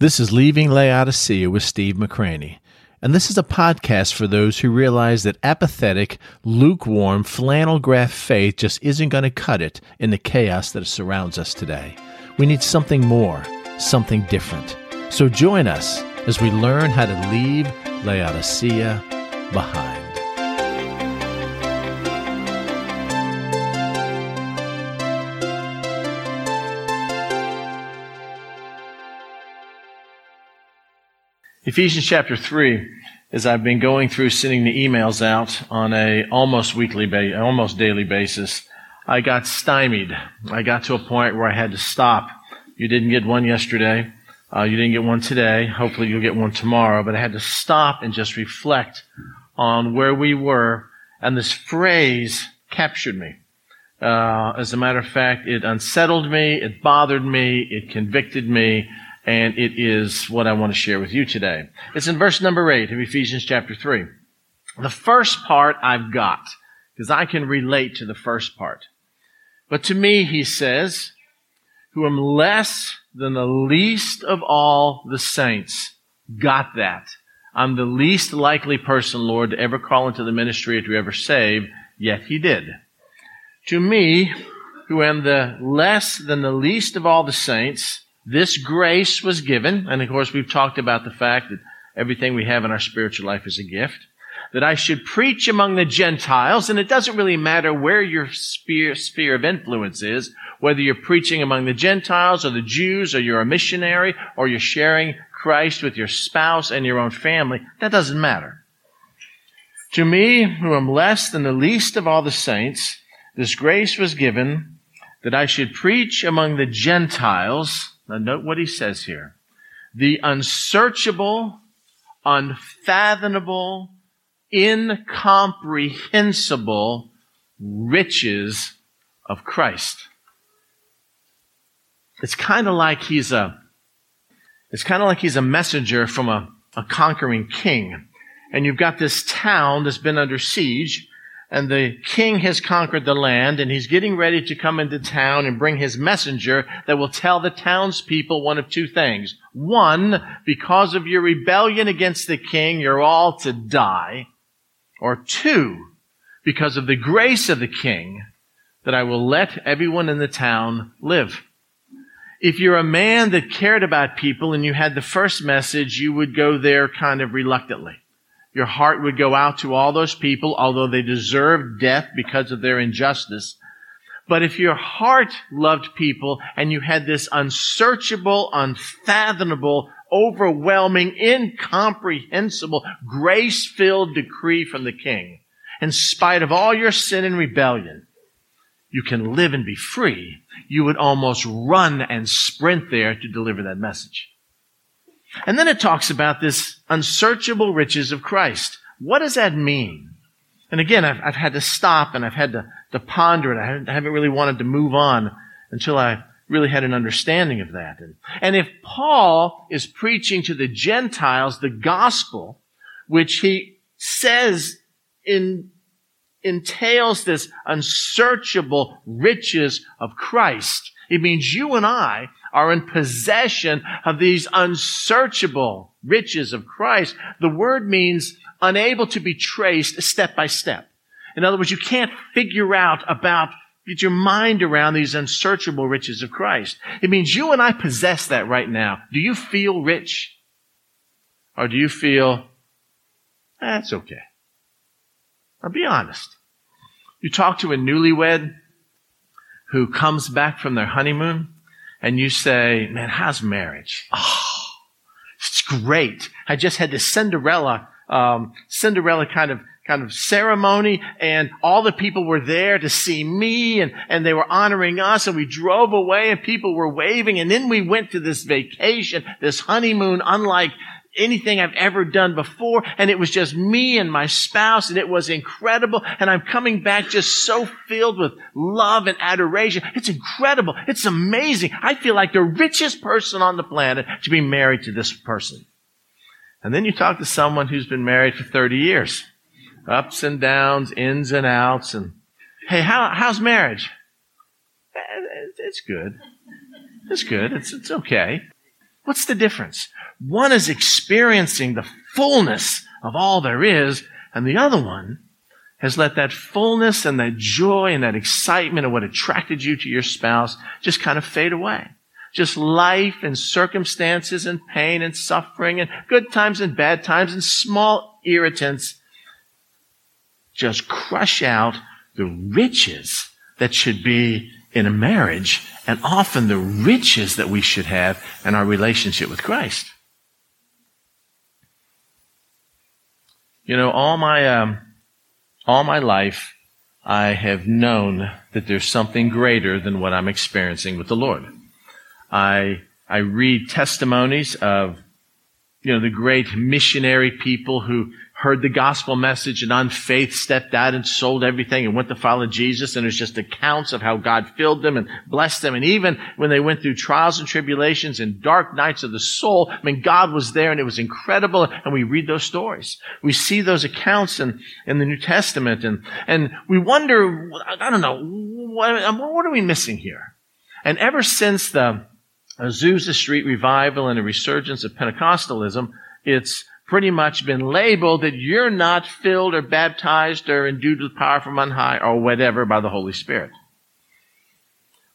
This is Leaving Laodicea with Steve McCranie. And this is a podcast for those who realize that apathetic, lukewarm, flannel graph faith just isn't going to cut it in the chaos that surrounds us today. We need something more, something different. So join us as we learn how to leave Laodicea behind. Ephesians chapter 3, as I've been going through sending the emails out on a almost weekly, ba- almost daily basis, I got stymied. I got to a point where I had to stop. You didn't get one yesterday. Uh, you didn't get one today. Hopefully you'll get one tomorrow. But I had to stop and just reflect on where we were. And this phrase captured me. Uh, as a matter of fact, it unsettled me. It bothered me. It convicted me and it is what I want to share with you today. It's in verse number 8 of Ephesians chapter 3. The first part I've got, because I can relate to the first part. But to me, he says, who am less than the least of all the saints. Got that. I'm the least likely person, Lord, to ever call into the ministry or to ever save, yet he did. To me, who am the less than the least of all the saints, this grace was given, and of course we've talked about the fact that everything we have in our spiritual life is a gift, that I should preach among the Gentiles, and it doesn't really matter where your sphere, sphere of influence is, whether you're preaching among the Gentiles or the Jews, or you're a missionary, or you're sharing Christ with your spouse and your own family, that doesn't matter. To me, who am less than the least of all the saints, this grace was given that I should preach among the Gentiles now, note what he says here. The unsearchable, unfathomable, incomprehensible riches of Christ. It's kind of like he's a, it's kind of like he's a messenger from a, a conquering king. And you've got this town that's been under siege, and the king has conquered the land and he's getting ready to come into town and bring his messenger that will tell the townspeople one of two things. One, because of your rebellion against the king, you're all to die. Or two, because of the grace of the king, that I will let everyone in the town live. If you're a man that cared about people and you had the first message, you would go there kind of reluctantly. Your heart would go out to all those people, although they deserved death because of their injustice. But if your heart loved people and you had this unsearchable, unfathomable, overwhelming, incomprehensible, grace-filled decree from the king, in spite of all your sin and rebellion, you can live and be free. You would almost run and sprint there to deliver that message. And then it talks about this unsearchable riches of Christ. What does that mean? And again, I've, I've had to stop and I've had to, to ponder it. I haven't, I haven't really wanted to move on until I really had an understanding of that. And, and if Paul is preaching to the Gentiles the gospel, which he says in, entails this unsearchable riches of Christ, it means you and I are in possession of these unsearchable riches of Christ. The word means unable to be traced step by step. In other words, you can't figure out about, get your mind around these unsearchable riches of Christ. It means you and I possess that right now. Do you feel rich? Or do you feel, that's okay? Now be honest. You talk to a newlywed who comes back from their honeymoon and you say, man, how's marriage? Oh, it's great. I just had this Cinderella, um, Cinderella kind of, kind of ceremony and all the people were there to see me and, and they were honoring us and we drove away and people were waving and then we went to this vacation, this honeymoon unlike anything I've ever done before. And it was just me and my spouse and it was incredible. And I'm coming back just so filled with love and adoration. It's incredible. It's amazing. I feel like the richest person on the planet to be married to this person. And then you talk to someone who's been married for 30 years. Ups and downs, ins and outs. And hey, how, how's marriage? Eh, it's good. It's good. It's, it's okay. What's the difference? One is experiencing the fullness of all there is, and the other one has let that fullness and that joy and that excitement of what attracted you to your spouse just kind of fade away. Just life and circumstances and pain and suffering and good times and bad times and small irritants just crush out the riches that should be in a marriage and often the riches that we should have in our relationship with Christ. You know, all my, um, all my life, I have known that there's something greater than what I'm experiencing with the Lord. I, I read testimonies of, you know, the great missionary people who heard the gospel message and on faith stepped out and sold everything and went to follow Jesus. And there's just accounts of how God filled them and blessed them. And even when they went through trials and tribulations and dark nights of the soul, I mean, God was there and it was incredible. And we read those stories. We see those accounts in, in the New Testament and, and we wonder, I don't know, what, what are we missing here? And ever since the Azusa Street revival and the resurgence of Pentecostalism, it's pretty much been labeled that you're not filled or baptized or endued with power from on high or whatever by the Holy Spirit.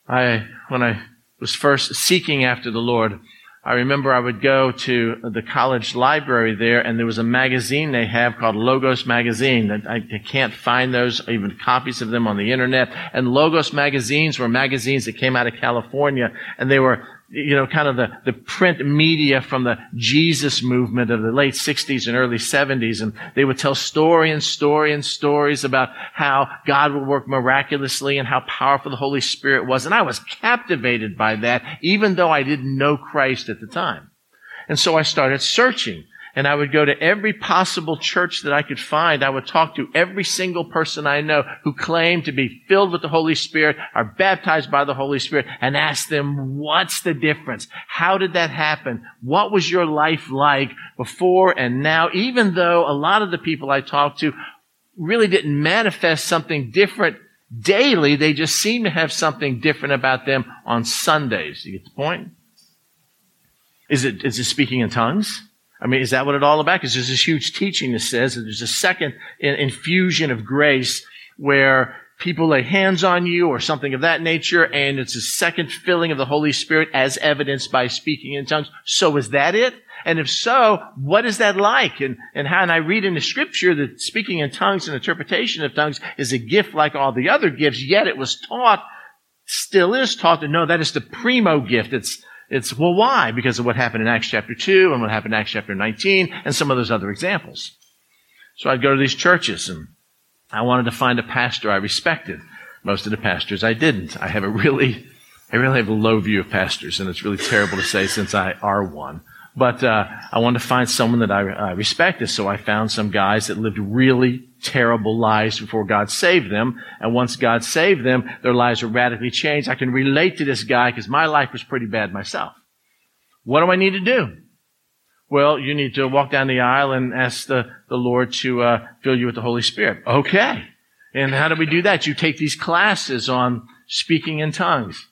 I, when I was first seeking after the Lord, I remember I would go to the college library there and there was a magazine they have called Logos Magazine. I, I can't find those, even copies of them on the internet. And Logos magazines were magazines that came out of California and they were you know, kind of the, the print media from the Jesus movement of the late 60s and early 70s. And they would tell story and story and stories about how God would work miraculously and how powerful the Holy Spirit was. And I was captivated by that, even though I didn't know Christ at the time. And so I started searching and I would go to every possible church that I could find. I would talk to every single person I know who claimed to be filled with the Holy Spirit, are baptized by the Holy Spirit, and ask them, what's the difference? How did that happen? What was your life like before and now? Even though a lot of the people I talked to really didn't manifest something different daily, they just seemed to have something different about them on Sundays. You get the point? Is it, is it speaking in tongues? I mean, is that what it's all about? Because there's this huge teaching that says that there's a second infusion of grace where people lay hands on you or something of that nature, and it's a second filling of the Holy Spirit as evidenced by speaking in tongues. So is that it? And if so, what is that like? And, and how, and I read in the scripture that speaking in tongues and interpretation of tongues is a gift like all the other gifts, yet it was taught, still is taught that no, that is the primo gift. It's, it's, well, why? Because of what happened in Acts chapter 2 and what happened in Acts chapter 19 and some of those other examples. So I'd go to these churches and I wanted to find a pastor I respected. Most of the pastors I didn't. I have a really, I really have a low view of pastors and it's really terrible to say since I are one. But uh, I wanted to find someone that I, I respected, so I found some guys that lived really terrible lives before God saved them. And once God saved them, their lives were radically changed. I can relate to this guy because my life was pretty bad myself. What do I need to do? Well, you need to walk down the aisle and ask the, the Lord to uh, fill you with the Holy Spirit. Okay. And how do we do that? You take these classes on speaking in tongues.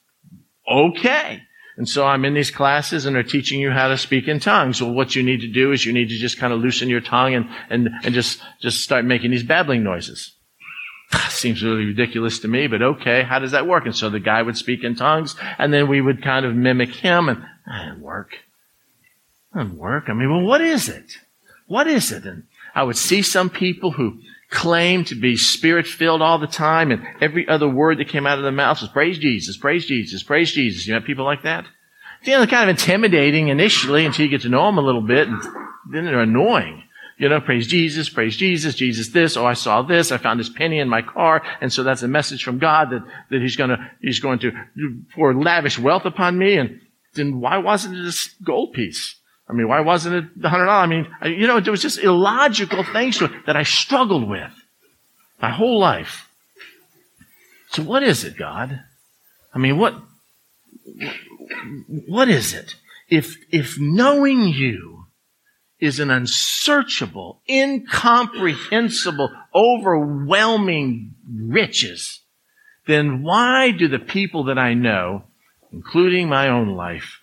Okay. And so I'm in these classes and they're teaching you how to speak in tongues. Well, what you need to do is you need to just kind of loosen your tongue and, and, and just, just start making these babbling noises. Seems really ridiculous to me, but okay, how does that work? And so the guy would speak in tongues and then we would kind of mimic him and that didn't work. That didn't work. I mean, well, what is it? What is it? And I would see some people who claimed to be spirit filled all the time, and every other word that came out of their mouth was praise Jesus, praise Jesus, praise Jesus. You have people like that? You know, they're kind of intimidating initially until you get to know them a little bit, and then they're annoying. You know, praise Jesus, praise Jesus, Jesus this, oh, I saw this, I found this penny in my car, and so that's a message from God that, that He's gonna, He's going to pour lavish wealth upon me, and then why wasn't it this gold piece? I mean, why wasn't it the hundred dollars? I mean, you know, there was just illogical things that I struggled with my whole life. So what is it, God? I mean, what, what is it? If, if knowing you is an unsearchable, incomprehensible, overwhelming riches, then why do the people that I know, including my own life,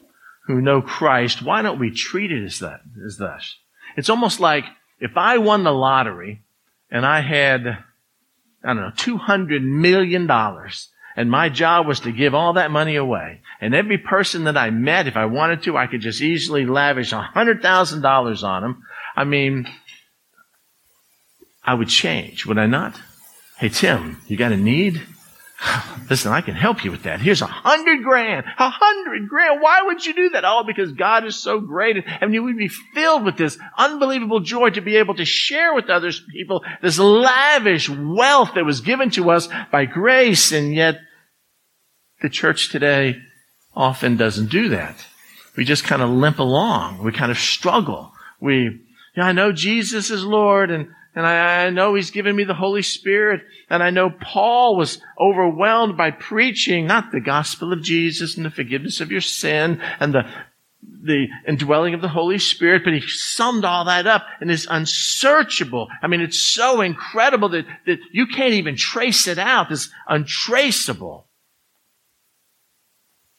who know Christ, why don't we treat it as that, as thus? It's almost like if I won the lottery and I had, I don't know, $200 million and my job was to give all that money away. And every person that I met, if I wanted to, I could just easily lavish $100,000 on them. I mean, I would change, would I not? Hey, Tim, you got a need? Listen, I can help you with that. Here's a hundred grand. A hundred grand. Why would you do that? Oh, because God is so great. And you would be filled with this unbelievable joy to be able to share with other people this lavish wealth that was given to us by grace. And yet the church today often doesn't do that. We just kind of limp along. We kind of struggle. We, yeah, I know Jesus is Lord and and I, know He's given me the Holy Spirit. And I know Paul was overwhelmed by preaching not the gospel of Jesus and the forgiveness of your sin and the, the indwelling of the Holy Spirit, but he summed all that up in this unsearchable. I mean, it's so incredible that, that you can't even trace it out, this untraceable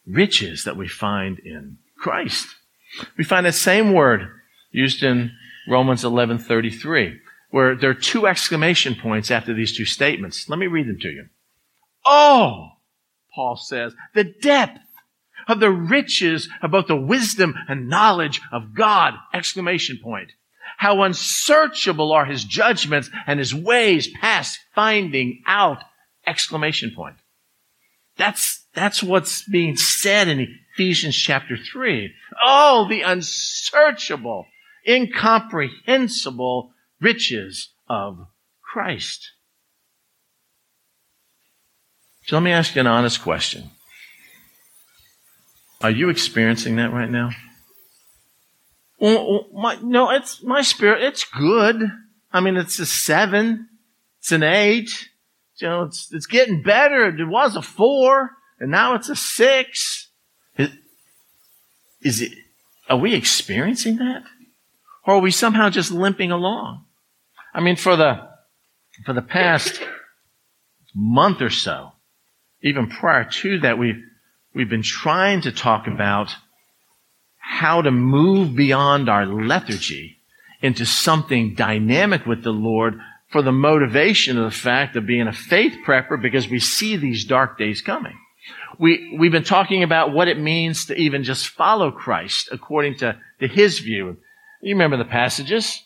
riches that we find in Christ. We find that same word used in Romans 11:33 where there are two exclamation points after these two statements. Let me read them to you. Oh, Paul says, the depth of the riches of both the wisdom and knowledge of God! Exclamation point. How unsearchable are his judgments and his ways past finding out! Exclamation point. That's, that's what's being said in Ephesians chapter 3. Oh, the unsearchable, incomprehensible riches of Christ. So let me ask you an honest question. Are you experiencing that right now? Well, my, no, it's my spirit. It's good. I mean, it's a seven. It's an eight. You know, it's, it's getting better. It was a four and now it's a six. Is it, are we experiencing that? Or are we somehow just limping along? I mean, for the, for the past month or so, even prior to that, we've, we've been trying to talk about how to move beyond our lethargy into something dynamic with the Lord for the motivation of the fact of being a faith prepper because we see these dark days coming. We, we've been talking about what it means to even just follow Christ according to, to his view. You remember the passages?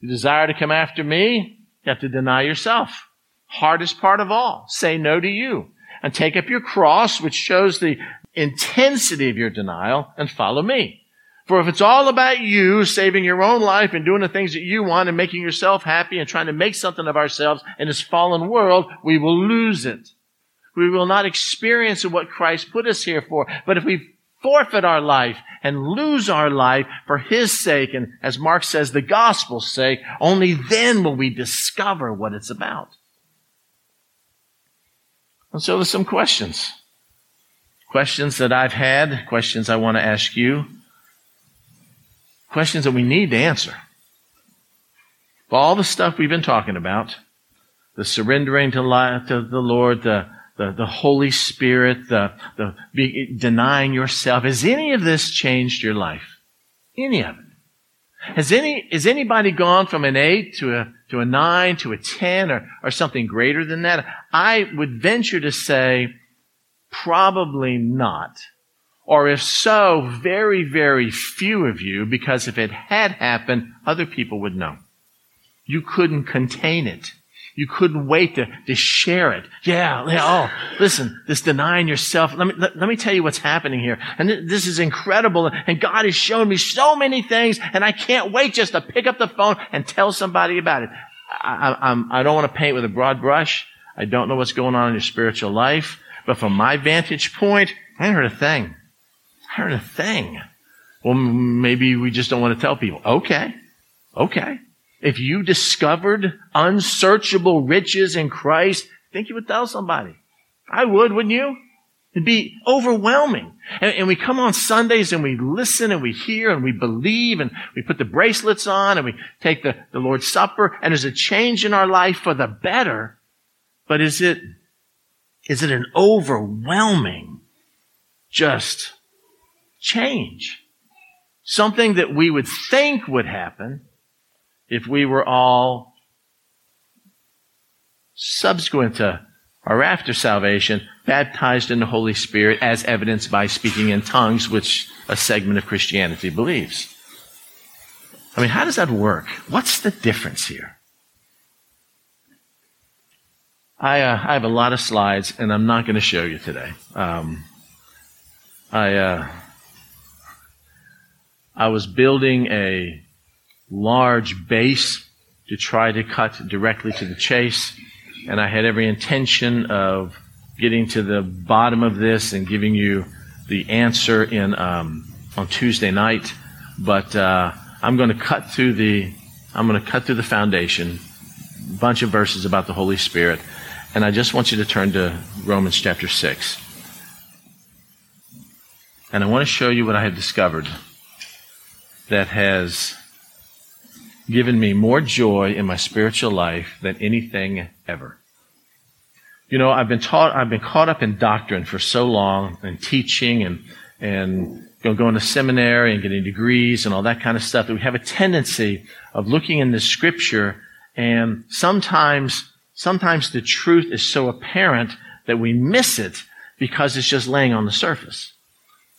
You desire to come after me, you have to deny yourself. Hardest part of all. Say no to you. And take up your cross, which shows the intensity of your denial, and follow me. For if it's all about you saving your own life and doing the things that you want and making yourself happy and trying to make something of ourselves in this fallen world, we will lose it. We will not experience what Christ put us here for. But if we forfeit our life and lose our life for His sake, and as Mark says, the gospel's sake, only then will we discover what it's about. And so there's some questions. Questions that I've had, questions I want to ask you, questions that we need to answer. All the stuff we've been talking about, the surrendering to, life, to the Lord, the the, the Holy Spirit, the, the be, denying yourself. Has any of this changed your life? Any of it? Has any, has anybody gone from an eight to a, to a nine to a ten or, or something greater than that? I would venture to say probably not. Or if so, very, very few of you, because if it had happened, other people would know. You couldn't contain it. You couldn't wait to, to share it. Yeah, yeah, oh, listen, this denying yourself. Let me, let, let me tell you what's happening here. And th- this is incredible. And God has shown me so many things and I can't wait just to pick up the phone and tell somebody about it. I, I'm, I don't want to paint with a broad brush. I don't know what's going on in your spiritual life. But from my vantage point, I heard a thing. I heard a thing. Well, maybe we just don't want to tell people. Okay. Okay. If you discovered unsearchable riches in Christ, I think you would tell somebody. I would, wouldn't you? It'd be overwhelming. And, and, we come on Sundays and we listen and we hear and we believe and we put the bracelets on and we take the, the Lord's Supper and there's a change in our life for the better. But is it, is it an overwhelming, just change. Something that we would think would happen if we were all subsequent to or after salvation, baptized in the Holy Spirit as evidenced by speaking in tongues, which a segment of Christianity believes. I mean, how does that work? What's the difference here? I, uh, I have a lot of slides, and I'm not going to show you today. Um, I uh, I was building a large base to try to cut directly to the chase. And I had every intention of getting to the bottom of this and giving you the answer in um, on Tuesday night. But uh, I'm going to cut through the I'm going to cut through the foundation, a bunch of verses about the Holy Spirit, and I just want you to turn to Romans chapter six, and I want to show you what I have discovered that has given me more joy in my spiritual life than anything ever. You know, I've been taught, I've been caught up in doctrine for so long and teaching and, and you know, going to seminary and getting degrees and all that kind of stuff that we have a tendency of looking in the scripture and sometimes, sometimes the truth is so apparent that we miss it because it's just laying on the surface.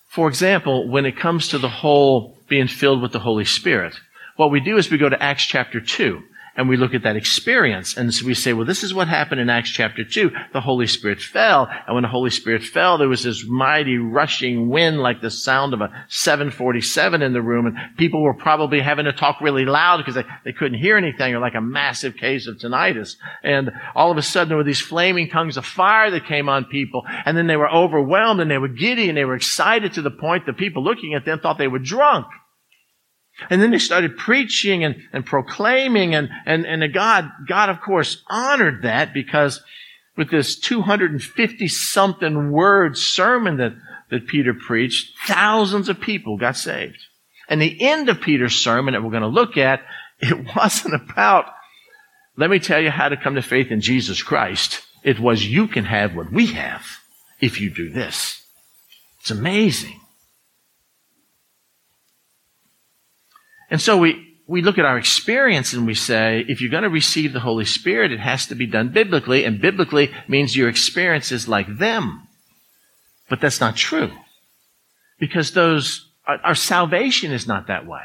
For example, when it comes to the whole being filled with the Holy Spirit, what we do is we go to Acts chapter 2 and we look at that experience. And so we say, well, this is what happened in Acts chapter 2. The Holy Spirit fell. And when the Holy Spirit fell, there was this mighty rushing wind like the sound of a 747 in the room. And people were probably having to talk really loud because they, they couldn't hear anything or like a massive case of tinnitus. And all of a sudden there were these flaming tongues of fire that came on people. And then they were overwhelmed and they were giddy and they were excited to the point that people looking at them thought they were drunk. And then they started preaching and, and proclaiming and, and, and God, God of course honored that because with this 250 something word sermon that, that Peter preached, thousands of people got saved. And the end of Peter's sermon that we're going to look at, it wasn't about, let me tell you how to come to faith in Jesus Christ. It was, you can have what we have if you do this. It's amazing. And so we, we look at our experience and we say, if you're going to receive the Holy Spirit, it has to be done biblically, and biblically means your experience is like them. But that's not true. Because those, our, our salvation is not that way.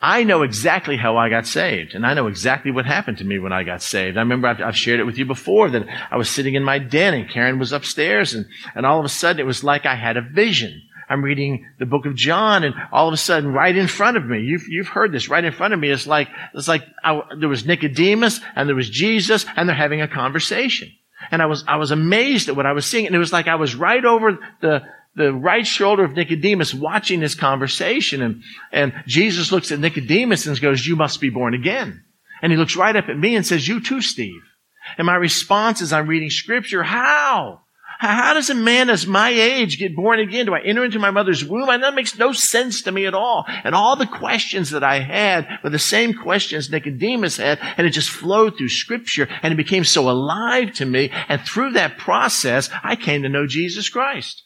I know exactly how I got saved, and I know exactly what happened to me when I got saved. I remember I've, I've, shared it with you before that I was sitting in my den and Karen was upstairs, and, and all of a sudden it was like I had a vision. I'm reading the book of John and all of a sudden right in front of me, you've, you've heard this right in front of me. It's like, it's like I, there was Nicodemus and there was Jesus and they're having a conversation. And I was, I was amazed at what I was seeing. And it was like I was right over the, the right shoulder of Nicodemus watching this conversation. And, and Jesus looks at Nicodemus and goes, you must be born again. And he looks right up at me and says, you too, Steve. And my response is I'm reading scripture. How? How does a man as my age get born again? Do I enter into my mother's womb? And that makes no sense to me at all. And all the questions that I had were the same questions Nicodemus had, and it just flowed through scripture, and it became so alive to me. And through that process, I came to know Jesus Christ.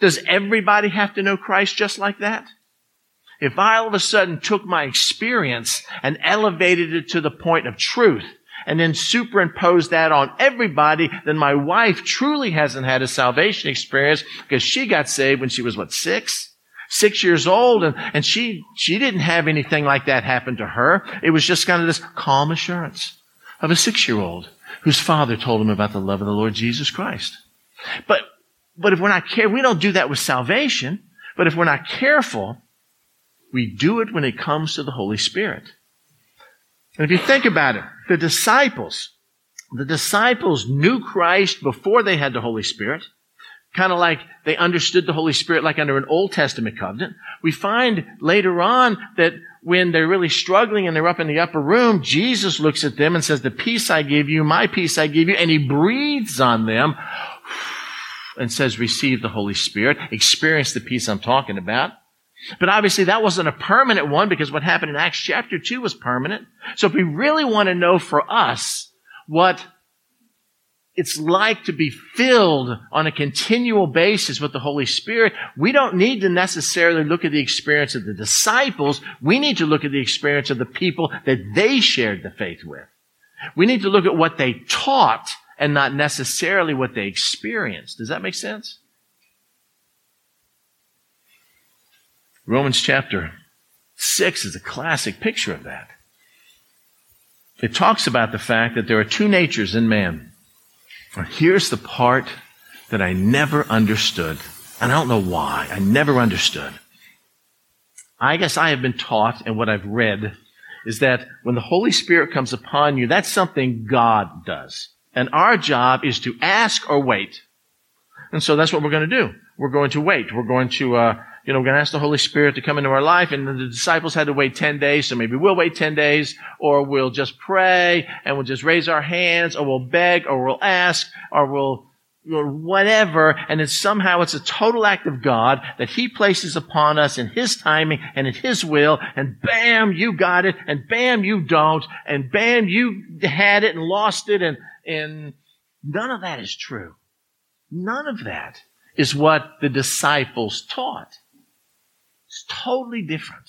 Does everybody have to know Christ just like that? If I all of a sudden took my experience and elevated it to the point of truth, and then superimpose that on everybody, then my wife truly hasn't had a salvation experience because she got saved when she was what, six? Six years old and, and she, she didn't have anything like that happen to her. It was just kind of this calm assurance of a six year old whose father told him about the love of the Lord Jesus Christ. But, but if we're not careful, we don't do that with salvation, but if we're not careful, we do it when it comes to the Holy Spirit. And if you think about it, the disciples, the disciples knew Christ before they had the Holy Spirit. Kind of like they understood the Holy Spirit like under an Old Testament covenant. We find later on that when they're really struggling and they're up in the upper room, Jesus looks at them and says, the peace I give you, my peace I give you, and he breathes on them and says, receive the Holy Spirit, experience the peace I'm talking about. But obviously that wasn't a permanent one because what happened in Acts chapter 2 was permanent. So if we really want to know for us what it's like to be filled on a continual basis with the Holy Spirit, we don't need to necessarily look at the experience of the disciples. We need to look at the experience of the people that they shared the faith with. We need to look at what they taught and not necessarily what they experienced. Does that make sense? Romans chapter 6 is a classic picture of that. It talks about the fact that there are two natures in man. Here's the part that I never understood. And I don't know why. I never understood. I guess I have been taught and what I've read is that when the Holy Spirit comes upon you, that's something God does. And our job is to ask or wait. And so that's what we're going to do. We're going to wait. We're going to, uh, you know, we're going to ask the Holy Spirit to come into our life. And the disciples had to wait 10 days. So maybe we'll wait 10 days or we'll just pray and we'll just raise our hands or we'll beg or we'll ask or we'll or whatever, and then somehow it's a total act of God that He places upon us in His timing and in His will, and bam, you got it, and bam, you don't, and bam, you had it and lost it, and, and none of that is true. None of that is what the disciples taught. Totally different.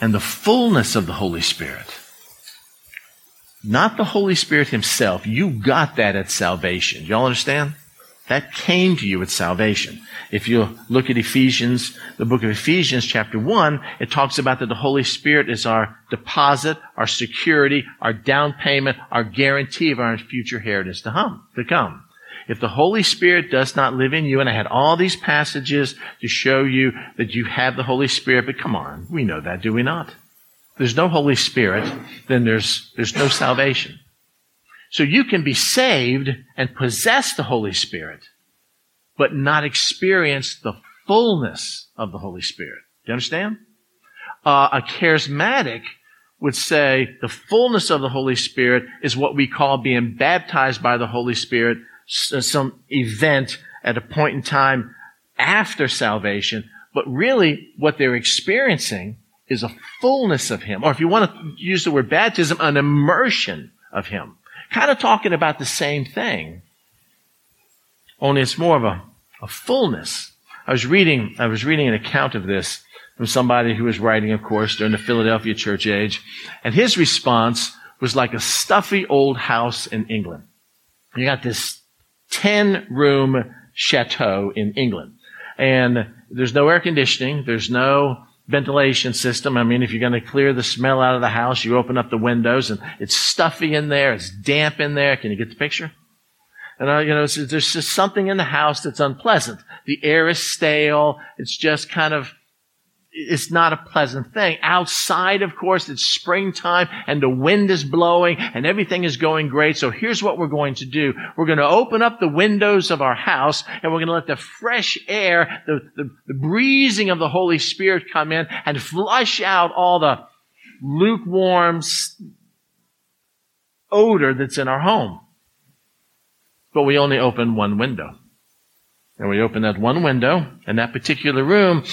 And the fullness of the Holy Spirit, not the Holy Spirit Himself, you got that at salvation. Y'all understand? That came to you at salvation. If you look at Ephesians, the book of Ephesians, chapter 1, it talks about that the Holy Spirit is our deposit, our security, our down payment, our guarantee of our future inheritance to, hum, to come. If the Holy Spirit does not live in you, and I had all these passages to show you that you have the Holy Spirit, but come on, we know that, do we not? There's no Holy Spirit, then there's, there's no salvation. So you can be saved and possess the Holy Spirit, but not experience the fullness of the Holy Spirit. Do you understand? Uh, a charismatic would say the fullness of the Holy Spirit is what we call being baptized by the Holy Spirit Uh, some event at a point in time after salvation, but really what they're experiencing is a fullness of Him. Or if you want to use the word baptism, an immersion of Him. Kind of talking about the same thing. Only it's more of a, a fullness. I was reading, I was reading an account of this from somebody who was writing, of course, during the Philadelphia church age. And his response was like a stuffy old house in England. You got this 10 room chateau in England. And there's no air conditioning. There's no ventilation system. I mean, if you're going to clear the smell out of the house, you open up the windows and it's stuffy in there. It's damp in there. Can you get the picture? And, uh, you know, there's just something in the house that's unpleasant. The air is stale. It's just kind of it's not a pleasant thing. Outside, of course, it's springtime and the wind is blowing and everything is going great. So here's what we're going to do. We're going to open up the windows of our house and we're going to let the fresh air, the, the, the breezing of the Holy Spirit come in and flush out all the lukewarm odor that's in our home. But we only open one window. And we open that one window and that particular room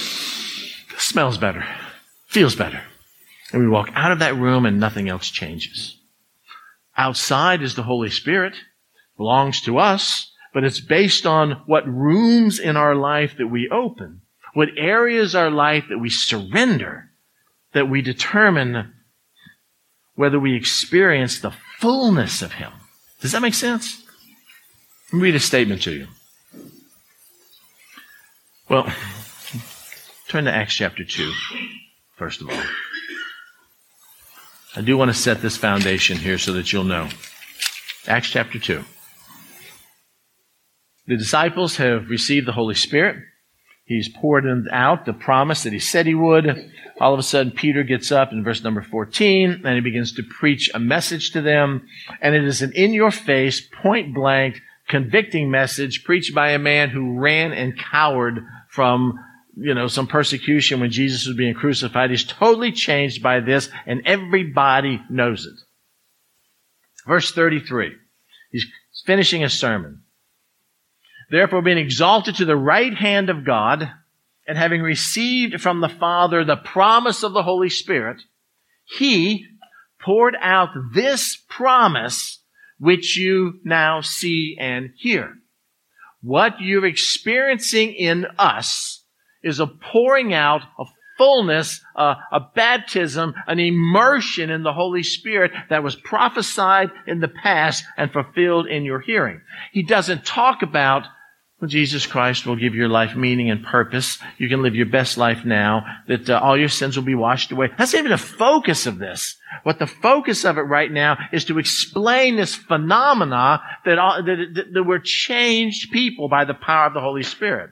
smells better, feels better. And we walk out of that room and nothing else changes. Outside is the Holy Spirit, belongs to us, but it's based on what rooms in our life that we open, what areas of our life that we surrender, that we determine whether we experience the fullness of Him. Does that make sense? Let me read a statement to you. Well, Turn to Acts chapter 2, first of all. I do want to set this foundation here so that you'll know. Acts chapter 2. The disciples have received the Holy Spirit. He's poured out the promise that he said he would. All of a sudden, Peter gets up in verse number 14 and he begins to preach a message to them. And it is an in your face, point blank, convicting message preached by a man who ran and cowered from you know, some persecution when Jesus was being crucified. He's totally changed by this, and everybody knows it. Verse 33. He's finishing a sermon. Therefore, being exalted to the right hand of God, and having received from the Father the promise of the Holy Spirit, he poured out this promise which you now see and hear. What you're experiencing in us is a pouring out of fullness, uh, a baptism, an immersion in the Holy Spirit that was prophesied in the past and fulfilled in your hearing. He doesn't talk about well, Jesus Christ will give your life meaning and purpose. You can live your best life now, that uh, all your sins will be washed away. That's even the focus of this. What the focus of it right now is to explain this phenomena that, all, that, that, that we're changed people by the power of the Holy Spirit.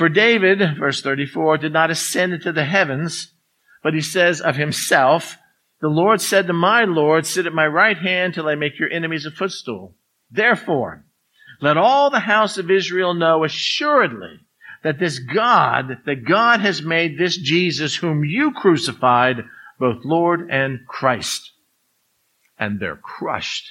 For David, verse 34, did not ascend into the heavens, but he says of himself, The Lord said to my Lord, Sit at my right hand till I make your enemies a footstool. Therefore, let all the house of Israel know assuredly that this God, that God has made this Jesus whom you crucified, both Lord and Christ. And they're crushed.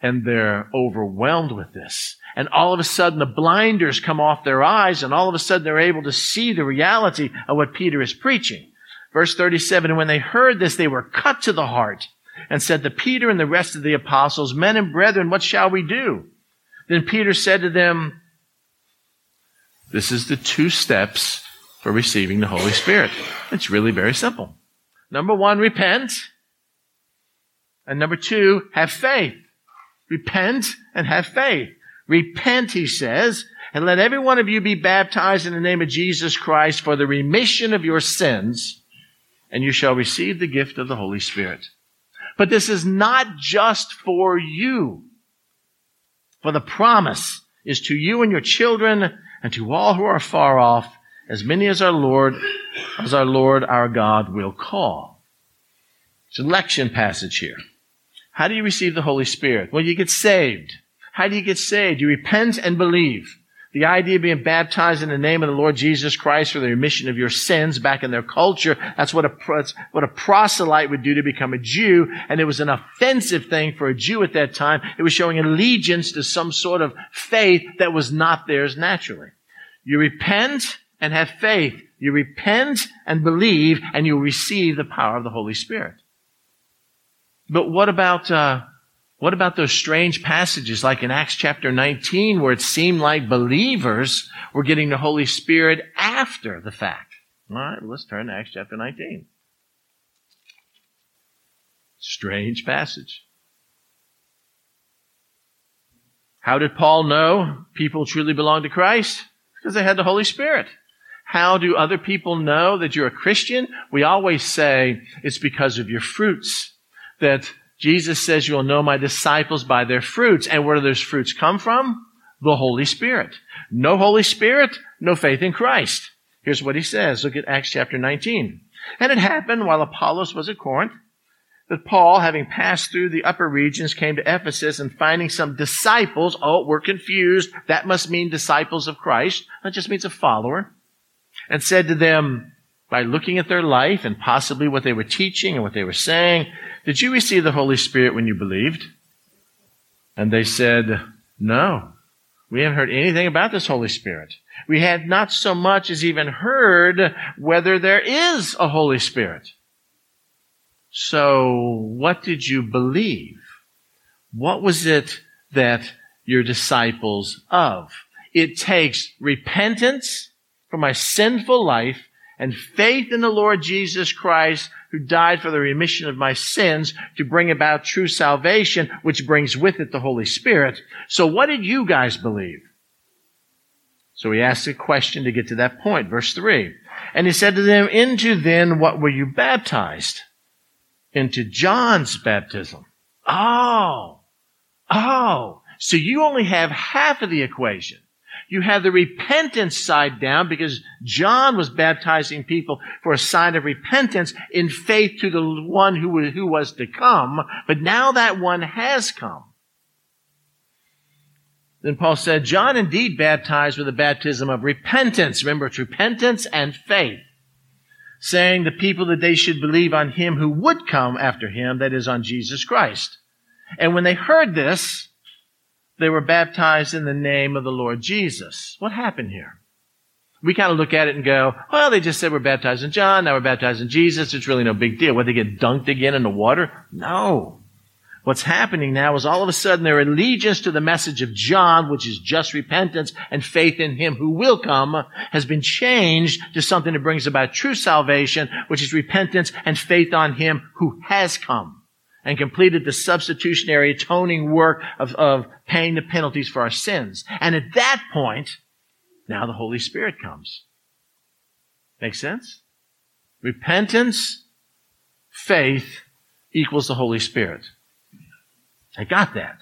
And they're overwhelmed with this. And all of a sudden the blinders come off their eyes and all of a sudden they're able to see the reality of what Peter is preaching. Verse 37, and when they heard this, they were cut to the heart and said to Peter and the rest of the apostles, men and brethren, what shall we do? Then Peter said to them, This is the two steps for receiving the Holy Spirit. It's really very simple. Number one, repent. And number two, have faith. Repent and have faith. Repent, he says, and let every one of you be baptized in the name of Jesus Christ for the remission of your sins, and you shall receive the gift of the Holy Spirit. But this is not just for you. For the promise is to you and your children and to all who are far off, as many as our Lord, as our Lord our God will call. It's a lection passage here. How do you receive the Holy Spirit? Well, you get saved. How do you get saved? You repent and believe. The idea of being baptized in the name of the Lord Jesus Christ for the remission of your sins back in their culture, that's what a, that's what a proselyte would do to become a Jew. And it was an offensive thing for a Jew at that time. It was showing allegiance to some sort of faith that was not theirs naturally. You repent and have faith. You repent and believe and you receive the power of the Holy Spirit. But what about, uh, what about those strange passages like in Acts chapter 19 where it seemed like believers were getting the Holy Spirit after the fact? All right, let's turn to Acts chapter 19. Strange passage. How did Paul know people truly belong to Christ? Because they had the Holy Spirit. How do other people know that you're a Christian? We always say it's because of your fruits. That Jesus says you'll know my disciples by their fruits. And where do those fruits come from? The Holy Spirit. No Holy Spirit, no faith in Christ. Here's what he says. Look at Acts chapter 19. And it happened while Apollos was at Corinth that Paul, having passed through the upper regions, came to Ephesus and finding some disciples. Oh, we're confused. That must mean disciples of Christ. That just means a follower. And said to them, by looking at their life and possibly what they were teaching and what they were saying, did you receive the Holy Spirit when you believed? And they said, No. We haven't heard anything about this Holy Spirit. We had not so much as even heard whether there is a Holy Spirit. So, what did you believe? What was it that your disciples of? It takes repentance for my sinful life and faith in the Lord Jesus Christ who died for the remission of my sins to bring about true salvation, which brings with it the Holy Spirit. So what did you guys believe? So he asked a question to get to that point. Verse 3. And he said to them, Into then what were you baptized? Into John's baptism. Oh. Oh. So you only have half of the equation. You have the repentance side down because John was baptizing people for a sign of repentance in faith to the one who, who was to come. But now that one has come. Then Paul said, John indeed baptized with a baptism of repentance. Remember, it's repentance and faith. Saying the people that they should believe on him who would come after him, that is on Jesus Christ. And when they heard this, they were baptized in the name of the Lord Jesus. What happened here? We kind of look at it and go, well, they just said we're baptized in John, now we're baptized in Jesus. It's really no big deal. What, they get dunked again in the water? No. What's happening now is all of a sudden their allegiance to the message of John, which is just repentance and faith in him who will come, has been changed to something that brings about true salvation, which is repentance and faith on him who has come and completed the substitutionary atoning work of, of paying the penalties for our sins. And at that point, now the Holy Spirit comes. Make sense? Repentance, faith equals the Holy Spirit. I got that.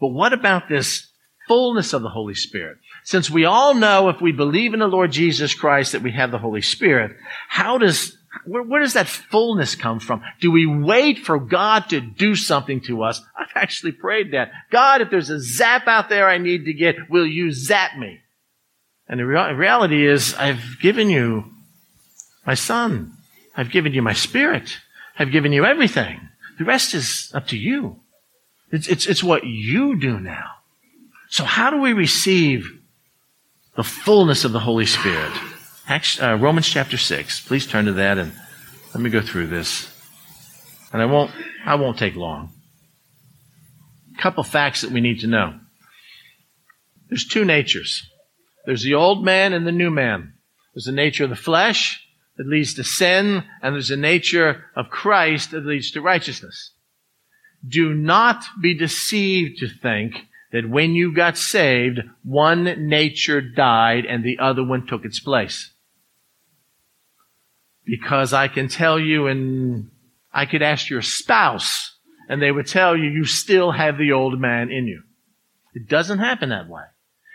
But what about this fullness of the Holy Spirit? Since we all know if we believe in the Lord Jesus Christ that we have the Holy Spirit, how does, where, where, does that fullness come from? Do we wait for God to do something to us? I've actually prayed that. God, if there's a zap out there I need to get, will you zap me? And the reality is, I've given you my son. I've given you my spirit. I've given you everything. The rest is up to you. It's, it's, it's what you do now. So how do we receive the fullness of the Holy Spirit? Uh, Romans chapter 6. Please turn to that and let me go through this. And I won't, I won't take long. A couple facts that we need to know. There's two natures. There's the old man and the new man. There's the nature of the flesh that leads to sin, and there's the nature of Christ that leads to righteousness. Do not be deceived to think that when you got saved, one nature died and the other one took its place. Because I can tell you, and I could ask your spouse, and they would tell you, you still have the old man in you. It doesn't happen that way.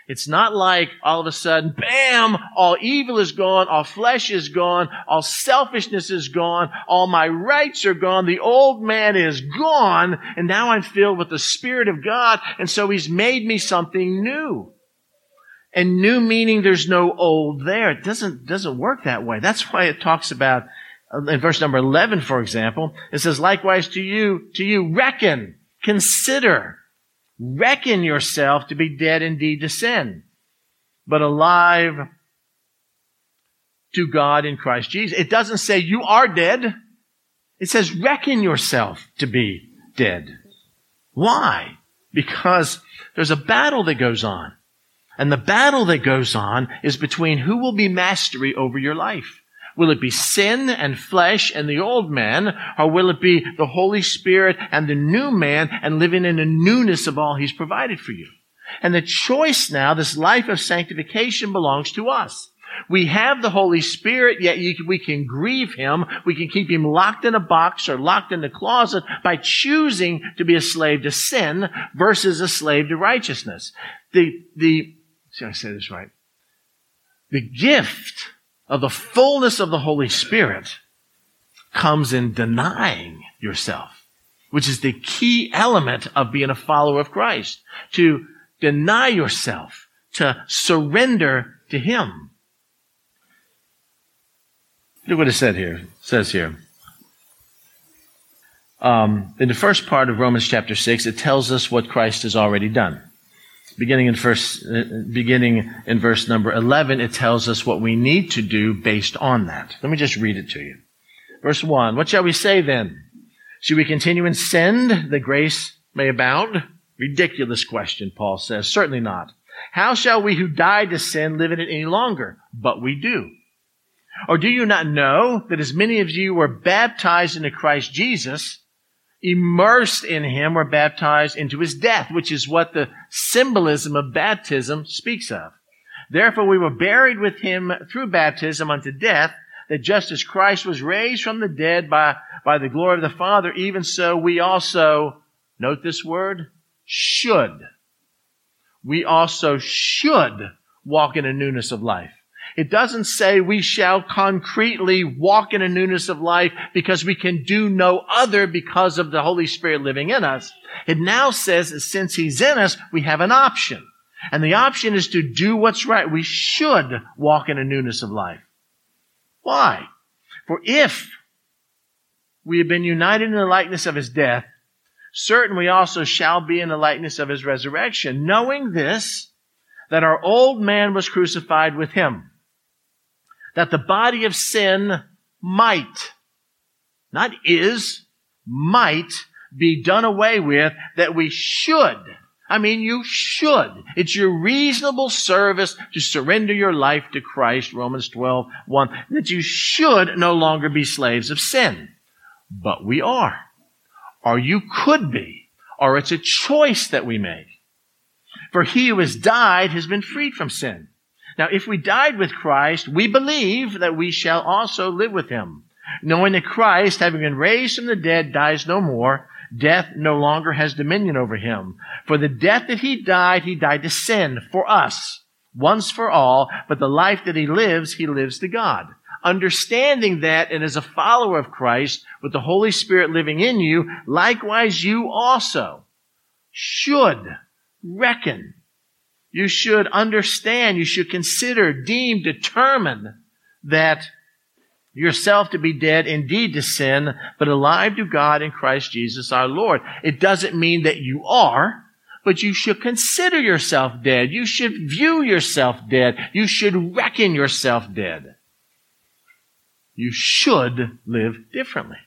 It's not like all of a sudden, bam, all evil is gone, all flesh is gone, all selfishness is gone, all my rights are gone, the old man is gone, and now I'm filled with the Spirit of God, and so He's made me something new. And new meaning there's no old there. It doesn't, doesn't work that way. That's why it talks about, uh, in verse number 11, for example, it says, likewise to you, to you, reckon, consider, Reckon yourself to be dead indeed to sin, but alive to God in Christ Jesus. It doesn't say you are dead. It says reckon yourself to be dead. Why? Because there's a battle that goes on. And the battle that goes on is between who will be mastery over your life. Will it be sin and flesh and the old man, or will it be the Holy Spirit and the new man and living in the newness of all He's provided for you? And the choice now, this life of sanctification belongs to us. We have the Holy Spirit, yet we can grieve Him. We can keep Him locked in a box or locked in the closet by choosing to be a slave to sin versus a slave to righteousness. The, the, see, I say this right. The gift of the fullness of the Holy Spirit comes in denying yourself, which is the key element of being a follower of Christ. To deny yourself, to surrender to Him. Look what it said here. It says here. Um, in the first part of Romans chapter 6, it tells us what Christ has already done beginning in verse, uh, beginning in verse number 11, it tells us what we need to do based on that. Let me just read it to you. Verse 1. What shall we say then? Should we continue in sin that grace may abound? Ridiculous question, Paul says. Certainly not. How shall we who died to sin live in it any longer? But we do. Or do you not know that as many of you were baptized into Christ Jesus, immersed in him were baptized into his death, which is what the symbolism of baptism speaks of. Therefore we were buried with him through baptism unto death, that just as Christ was raised from the dead by, by the glory of the Father, even so we also, note this word, should. We also should walk in a newness of life. It doesn't say we shall concretely walk in a newness of life because we can do no other because of the Holy Spirit living in us. It now says that since He's in us, we have an option. And the option is to do what's right. We should walk in a newness of life. Why? For if we have been united in the likeness of His death, certain we also shall be in the likeness of His resurrection, knowing this, that our old man was crucified with Him that the body of sin might, not is, might be done away with, that we should. I mean, you should. It's your reasonable service to surrender your life to Christ, Romans 12, 1, that you should no longer be slaves of sin. But we are. Or you could be. Or it's a choice that we make. For he who has died has been freed from sin. Now, if we died with Christ, we believe that we shall also live with him. Knowing that Christ, having been raised from the dead, dies no more, death no longer has dominion over him. For the death that he died, he died to sin for us, once for all, but the life that he lives, he lives to God. Understanding that, and as a follower of Christ, with the Holy Spirit living in you, likewise you also should reckon. You should understand, you should consider, deem, determine that yourself to be dead indeed to sin, but alive to God in Christ Jesus our Lord. It doesn't mean that you are, but you should consider yourself dead. You should view yourself dead. You should reckon yourself dead. You should live differently.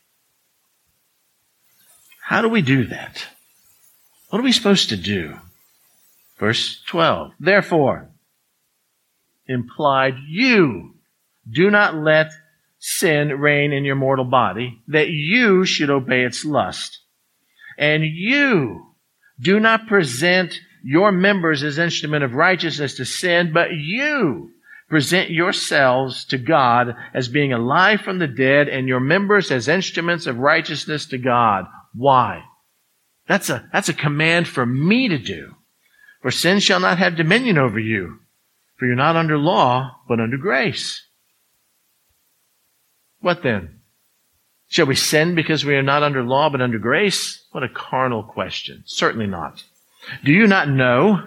How do we do that? What are we supposed to do? Verse 12. Therefore, implied you do not let sin reign in your mortal body, that you should obey its lust. And you do not present your members as instrument of righteousness to sin, but you present yourselves to God as being alive from the dead and your members as instruments of righteousness to God. Why? That's a, that's a command for me to do. For sin shall not have dominion over you, for you're not under law, but under grace. What then? Shall we sin because we are not under law, but under grace? What a carnal question. Certainly not. Do you not know?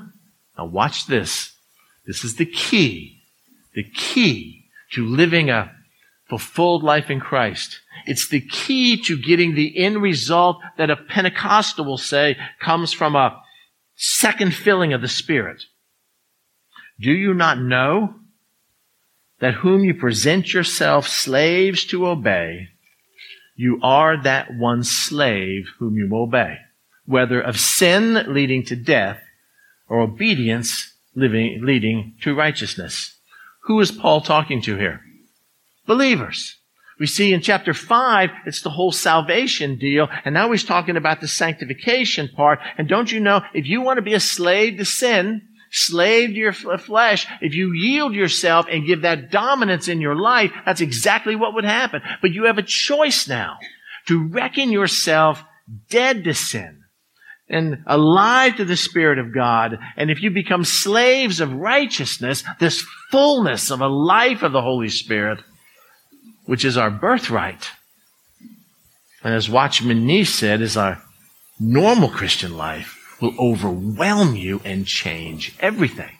Now watch this. This is the key. The key to living a fulfilled life in Christ. It's the key to getting the end result that a Pentecostal will say comes from a second filling of the Spirit. Do you not know that whom you present yourself slaves to obey, you are that one slave whom you obey, whether of sin leading to death or obedience living, leading to righteousness. Who is Paul talking to here? Believers. We see in chapter 5, it's the whole salvation deal, and now he's talking about the sanctification part. And don't you know, if you want to be a slave to sin, slave to your uh, flesh, if you yield yourself and give that dominance in your life, that's exactly what would happen. But you have a choice now to reckon yourself dead to sin and alive to the Spirit of God. And if you become slaves of righteousness, this fullness of a life of the Holy Spirit, which is our birthright. And as Watchman Nee said, is our normal Christian life will overwhelm you and change everything.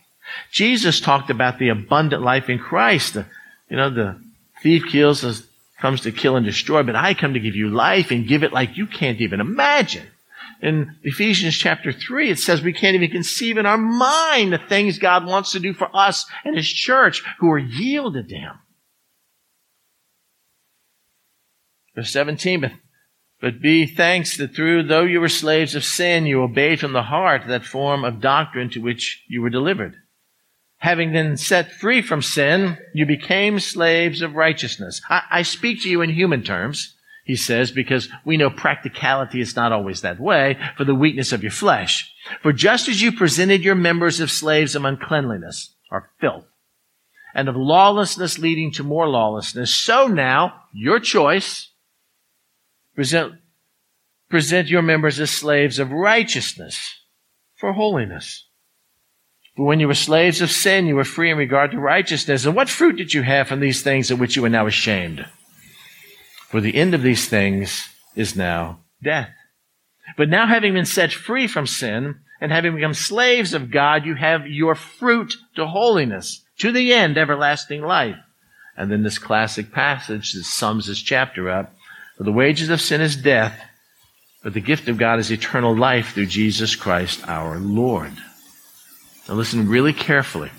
Jesus talked about the abundant life in Christ. The, you know, the thief kills, comes to kill and destroy, but I come to give you life and give it like you can't even imagine. In Ephesians chapter 3, it says we can't even conceive in our mind the things God wants to do for us and His church who are yielded to Him. Verse 17, but, be thanks that through, though you were slaves of sin, you obeyed from the heart that form of doctrine to which you were delivered. Having been set free from sin, you became slaves of righteousness. I, I speak to you in human terms, he says, because we know practicality is not always that way for the weakness of your flesh. For just as you presented your members of slaves of uncleanliness, or filth, and of lawlessness leading to more lawlessness, so now, your choice, Present, present your members as slaves of righteousness for holiness. For when you were slaves of sin, you were free in regard to righteousness. And what fruit did you have from these things of which you are now ashamed? For the end of these things is now death. But now having been set free from sin and having become slaves of God, you have your fruit to holiness, to the end, everlasting life. And then this classic passage that sums this chapter up. For the wages of sin is death, but the gift of God is eternal life through Jesus Christ our Lord. Now listen really carefully.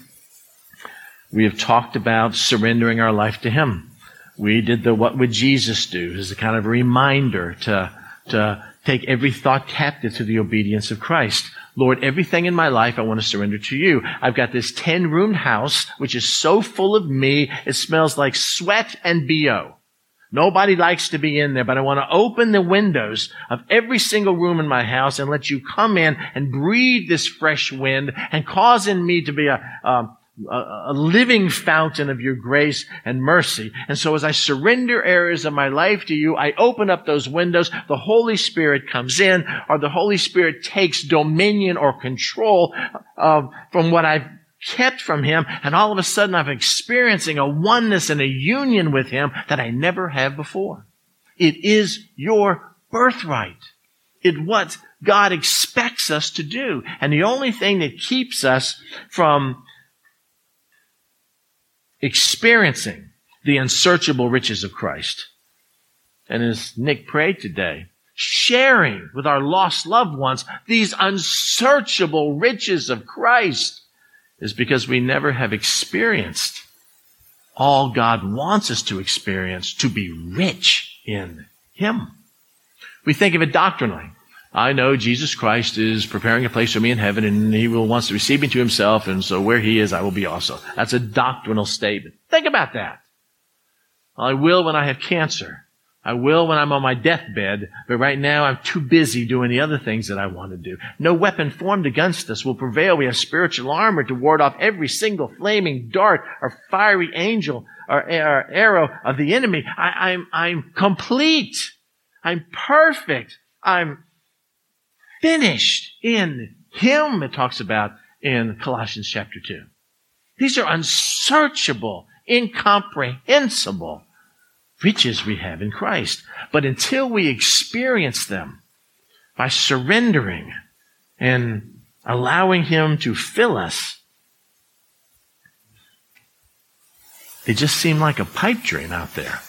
we have talked about surrendering our life to Him. We did the what would Jesus do as a kind of a reminder to, to take every thought captive to the obedience of Christ. Lord, everything in my life I want to surrender to you. I've got this 10 roomed house, which is so full of me, it smells like sweat and BO. Nobody likes to be in there, but I want to open the windows of every single room in my house and let you come in and breathe this fresh wind and cause in me to be a, um, a, a, living fountain of your grace and mercy. And so as I surrender areas of my life to you, I open up those windows, the Holy Spirit comes in, or the Holy Spirit takes dominion or control of, from what I've kept from him, and all of a sudden I'm experiencing a oneness and a union with him that I never have before. It is your birthright. It's what God expects us to do. And the only thing that keeps us from experiencing the unsearchable riches of Christ. And as Nick prayed today, sharing with our lost loved ones these unsearchable riches of Christ is because we never have experienced all God wants us to experience to be rich in Him. We think of it doctrinally. I know Jesus Christ is preparing a place for me in heaven and He will wants to receive me to Himself and so where He is, I will be also. That's a doctrinal statement. Think about that. I will when I have cancer. I will when I'm on my deathbed, but right now I'm too busy doing the other things that I want to do. No weapon formed against us will prevail. We have spiritual armor to ward off every single flaming dart or fiery angel or, or arrow of the enemy. I, I'm, I'm complete. I'm perfect. I'm finished in Him, it talks about in Colossians chapter 2. These are unsearchable, incomprehensible riches we have in Christ. But until we experience them by surrendering and allowing Him to fill us, they just seem like a pipe dream out there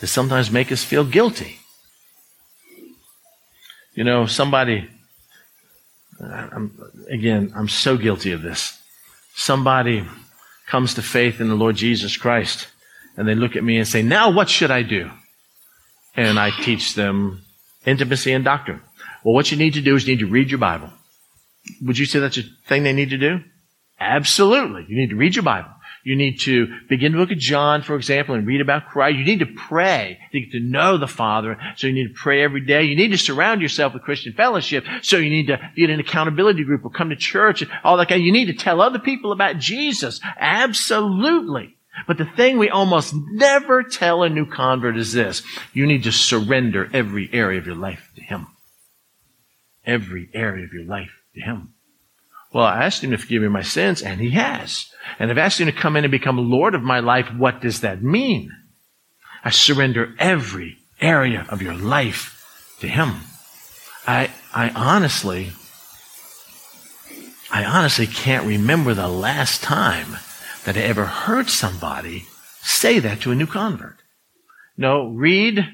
that sometimes make us feel guilty. You know, somebody, uh, I'm, again, I'm so guilty of this. Somebody comes to faith in the Lord Jesus Christ and they look at me and say, Now what should I do? And I teach them intimacy and doctrine. Well, what you need to do is you need to read your Bible. Would you say that's a thing they need to do? Absolutely. You need to read your Bible. You need to begin the book of John, for example, and read about Christ. You need to pray to get to know the Father. So you need to pray every day. You need to surround yourself with Christian fellowship. So you need to be in an accountability group or come to church and all that kind. You need to tell other people about Jesus. Absolutely. But the thing we almost never tell a new convert is this. You need to surrender every area of your life to Him. Every area of your life to Him. Well, I asked Him to forgive me my sins, and He has. And I've asked Him to come in and become Lord of my life. What does that mean? I surrender every area of your life to Him. I, I honestly, I honestly can't remember the last time that I ever heard somebody say that to a new convert. No, read,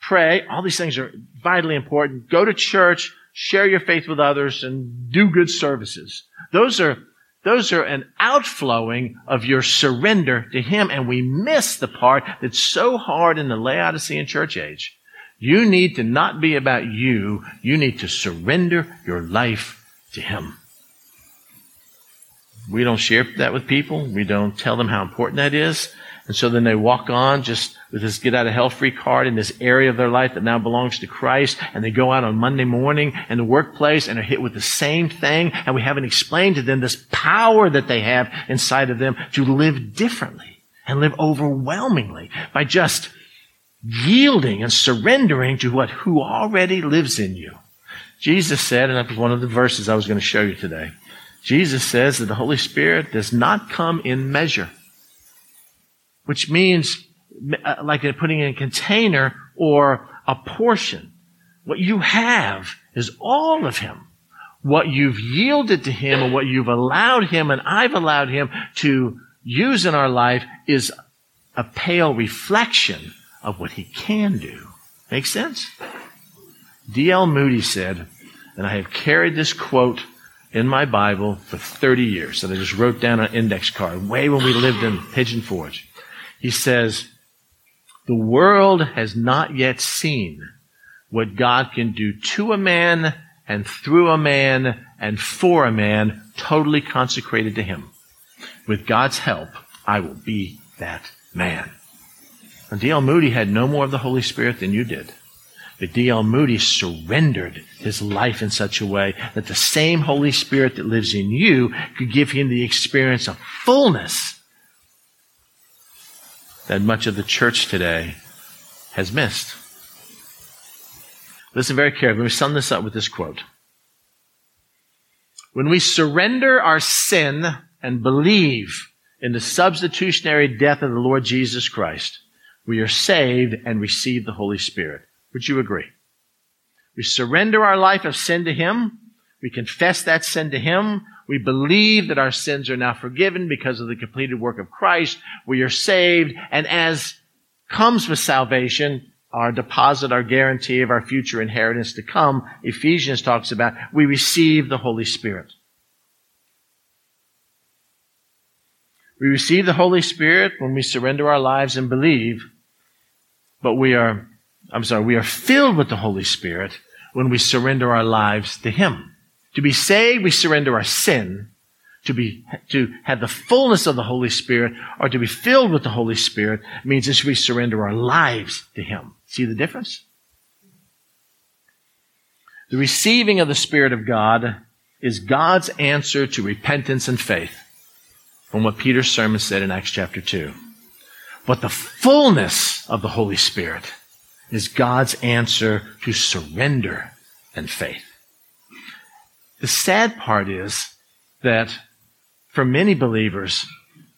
pray, all these things are vitally important. Go to church, share your faith with others, and do good services. Those are those are an outflowing of your surrender to Him, and we miss the part that's so hard in the Laodicean church age. You need to not be about you. You need to surrender your life to Him. We don't share that with people. We don't tell them how important that is. And so then they walk on just with this get out of hell free card in this area of their life that now belongs to Christ. And they go out on Monday morning in the workplace and are hit with the same thing. And we haven't explained to them this power that they have inside of them to live differently and live overwhelmingly by just yielding and surrendering to what who already lives in you. Jesus said, and that was one of the verses I was going to show you today. Jesus says that the Holy Spirit does not come in measure, which means uh, like putting in a container or a portion. What you have is all of Him. What you've yielded to Him and what you've allowed Him and I've allowed Him to use in our life is a pale reflection of what He can do. Make sense? D.L. Moody said, and I have carried this quote in my Bible for 30 years that I just wrote down on an index card, way when we lived in Pigeon Forge. He says, the world has not yet seen what God can do to a man and through a man and for a man totally consecrated to him. With God's help, I will be that man. And D.L. Moody had no more of the Holy Spirit than you did. But D.L. Moody surrendered his life in such a way that the same Holy Spirit that lives in you could give him the experience of fullness that much of the church today has missed. Listen very carefully. Let me sum this up with this quote. When we surrender our sin and believe in the substitutionary death of the Lord Jesus Christ, we are saved and receive the Holy Spirit. Would you agree? We surrender our life of sin to Him. We confess that sin to Him. We believe that our sins are now forgiven because of the completed work of Christ. We are saved. And as comes with salvation, our deposit, our guarantee of our future inheritance to come, Ephesians talks about, we receive the Holy Spirit. We receive the Holy Spirit when we surrender our lives and believe, but we are, I'm sorry, we are filled with the Holy Spirit when we surrender our lives to Him. To be saved, we surrender our sin to be, to have the fullness of the Holy Spirit or to be filled with the Holy Spirit means that we surrender our lives to Him. See the difference? The receiving of the Spirit of God is God's answer to repentance and faith from what Peter's sermon said in Acts chapter 2. But the fullness of the Holy Spirit is God's answer to surrender and faith. The sad part is that for many believers,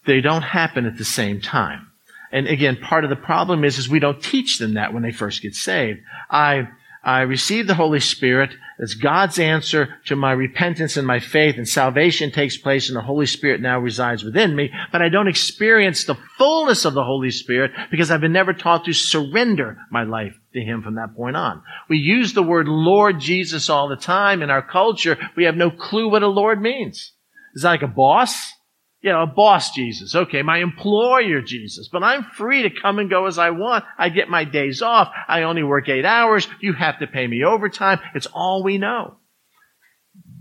they don't happen at the same time. And again, part of the problem is, is we don't teach them that when they first get saved. I, I receive the Holy Spirit. It's God's answer to my repentance and my faith and salvation takes place and the Holy Spirit now resides within me. But I don't experience the fullness of the Holy Spirit because I've been never taught to surrender my life to Him from that point on. We use the word Lord Jesus all the time in our culture. We have no clue what a Lord means. Is that like a boss? You know, a boss Jesus. Okay, my employer Jesus. But I'm free to come and go as I want. I get my days off. I only work eight hours. You have to pay me overtime. It's all we know.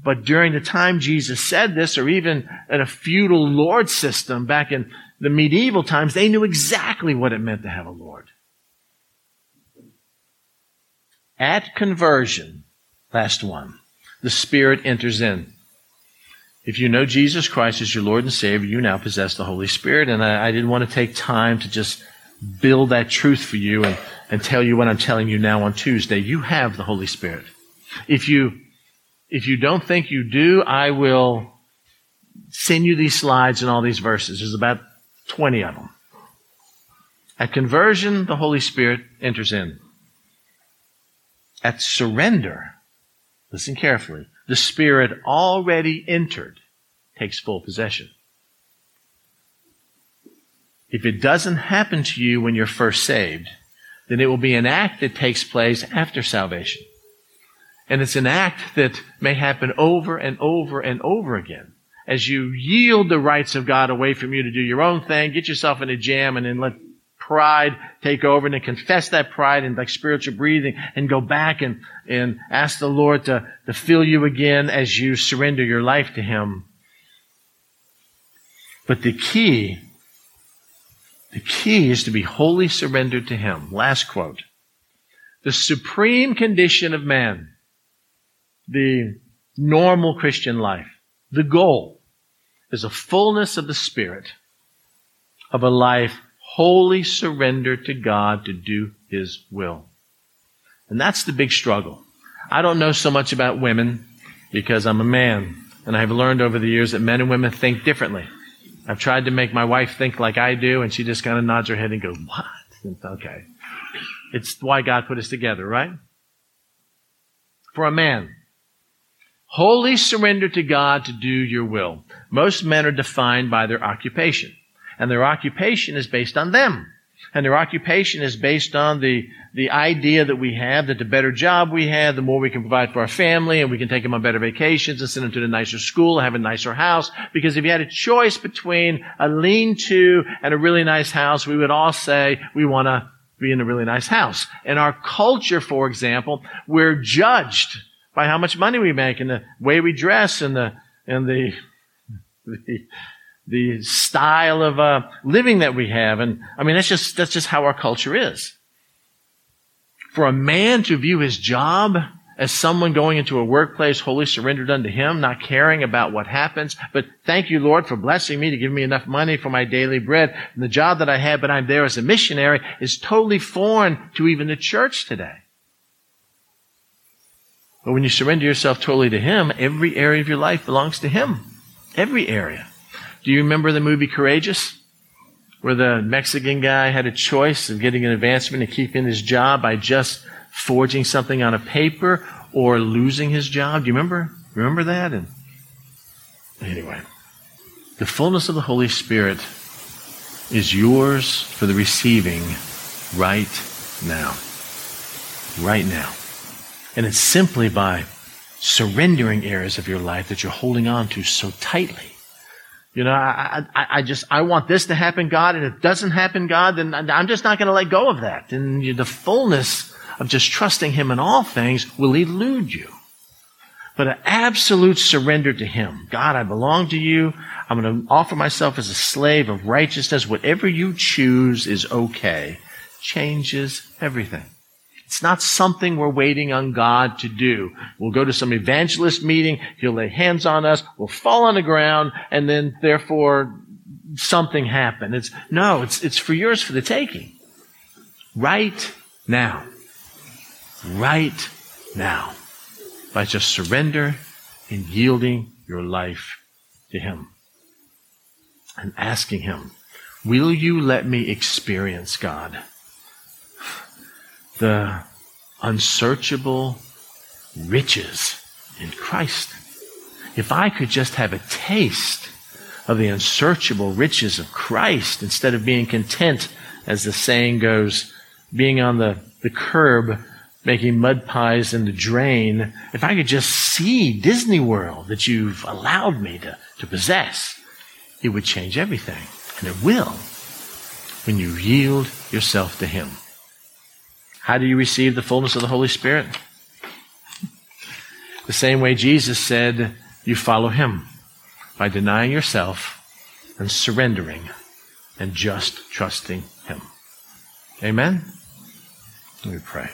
But during the time Jesus said this, or even in a feudal lord system back in the medieval times, they knew exactly what it meant to have a lord. At conversion, last one, the Spirit enters in. If you know Jesus Christ as your Lord and Savior, you now possess the Holy Spirit. And I, I didn't want to take time to just build that truth for you and, and tell you what I'm telling you now on Tuesday. You have the Holy Spirit. If you, if you don't think you do, I will send you these slides and all these verses. There's about 20 of them. At conversion, the Holy Spirit enters in. At surrender, listen carefully, the Spirit already entered takes full possession. If it doesn't happen to you when you're first saved, then it will be an act that takes place after salvation. And it's an act that may happen over and over and over again. As you yield the rights of God away from you to do your own thing, get yourself in a jam and then let pride take over and then confess that pride and like spiritual breathing and go back and, and ask the Lord to, to fill you again as you surrender your life to Him. But the key, the key is to be wholly surrendered to Him. Last quote. The supreme condition of man, the normal Christian life, the goal is a fullness of the Spirit of a life wholly surrender to God to do His will. And that's the big struggle. I don't know so much about women because I'm a man and I've learned over the years that men and women think differently. I've tried to make my wife think like I do and she just kind of nods her head and goes, what? okay. It's why God put us together, right? For a man, wholly surrender to God to do your will. Most men are defined by their occupation and their occupation is based on them. And their occupation is based on the, the idea that we have that the better job we have, the more we can provide for our family and we can take them on better vacations and send them to the nicer school have a nicer house. Because if you had a choice between a lean-to and a really nice house, we would all say we want to be in a really nice house. In our culture, for example, we're judged by how much money we make and the way we dress and the, and the, the, the style of uh, living that we have. And I mean, that's just, that's just how our culture is. For a man to view his job as someone going into a workplace wholly surrendered unto Him, not caring about what happens. But thank you, Lord, for blessing me to give me enough money for my daily bread. And the job that I have, but I'm there as a missionary, is totally foreign to even the church today. But when you surrender yourself totally to Him, every area of your life belongs to Him. Every area. Do you remember the movie Courageous? Where the Mexican guy had a choice of getting an advancement and keeping his job by just forging something on a paper or losing his job. Do you remember? Remember that? And anyway, the fullness of the Holy Spirit is yours for the receiving right now. Right now. And it's simply by surrendering areas of your life that you're holding on to so tightly. You know, I, I, I just, I want this to happen, God, and if it doesn't happen, God, then I'm just not going to let go of that. And the fullness of just trusting Him in all things will elude you. But an absolute surrender to Him. God, I belong to you. I'm going to offer myself as a slave of righteousness. Whatever you choose is okay. Changes everything. It's not something we're waiting on God to do. We'll go to some evangelist meeting. He'll lay hands on us. We'll fall on the ground and then therefore something happen. It's, no, it's, it's for yours for the taking. Right now right now by just surrender and yielding your life to Him and asking Him, Will you let me experience God? The unsearchable riches in Christ. If I could just have a taste of the unsearchable riches of Christ instead of being content, as the saying goes, being on the, the curb making mud pies in the drain, if I could just see Disney World that you've allowed me to, to possess, it would change everything. And it will when you yield yourself to Him. How do you receive the fullness of the Holy Spirit? The same way Jesus said, you follow Him by denying yourself and surrendering and just trusting Him. Amen? Let me pray.